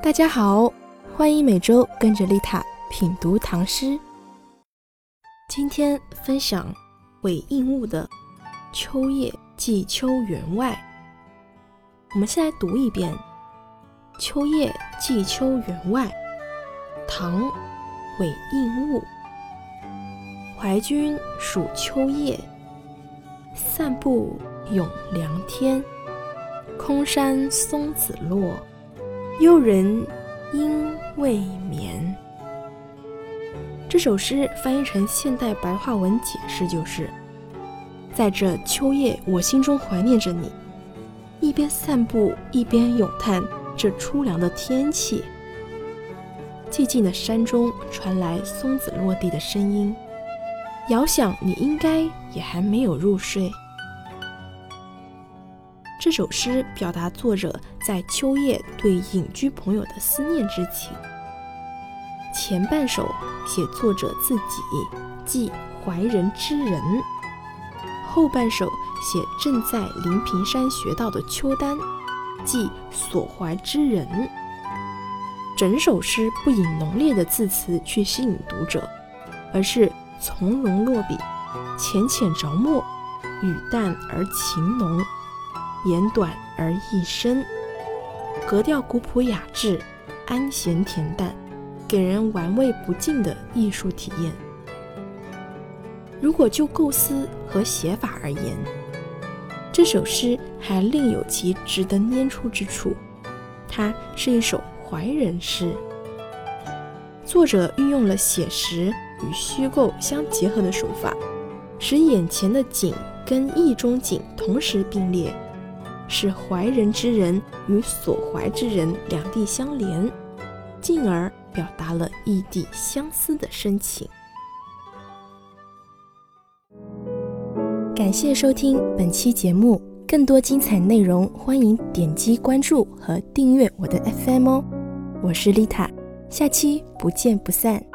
大家好，欢迎每周跟着丽塔品读唐诗。今天分享韦应物的《秋夜寄秋员外》。我们先来读一遍《秋夜寄秋员外》，唐·韦应物。怀君属秋夜，散步咏凉天。空山松子落。幽人应未眠。这首诗翻译成现代白话文解释就是：在这秋夜，我心中怀念着你，一边散步一边咏叹这初凉的天气。寂静的山中传来松子落地的声音，遥想你应该也还没有入睡。这首诗表达作者在秋夜对隐居朋友的思念之情。前半首写作者自己，即怀人之人；后半首写正在临平山学道的秋丹，即所怀之人。整首诗不以浓烈的字词去吸引读者，而是从容落笔，浅浅着墨，语淡而情浓。言短而意深，格调古朴雅致，安闲恬淡，给人玩味不尽的艺术体验。如果就构思和写法而言，这首诗还另有其值得拈出之处。它是一首怀人诗，作者运用了写实与虚构相结合的手法，使眼前的景跟意中景同时并列。是怀人之人与所怀之人两地相连，进而表达了异地相思的深情。感谢收听本期节目，更多精彩内容欢迎点击关注和订阅我的 FM 哦。我是丽塔，下期不见不散。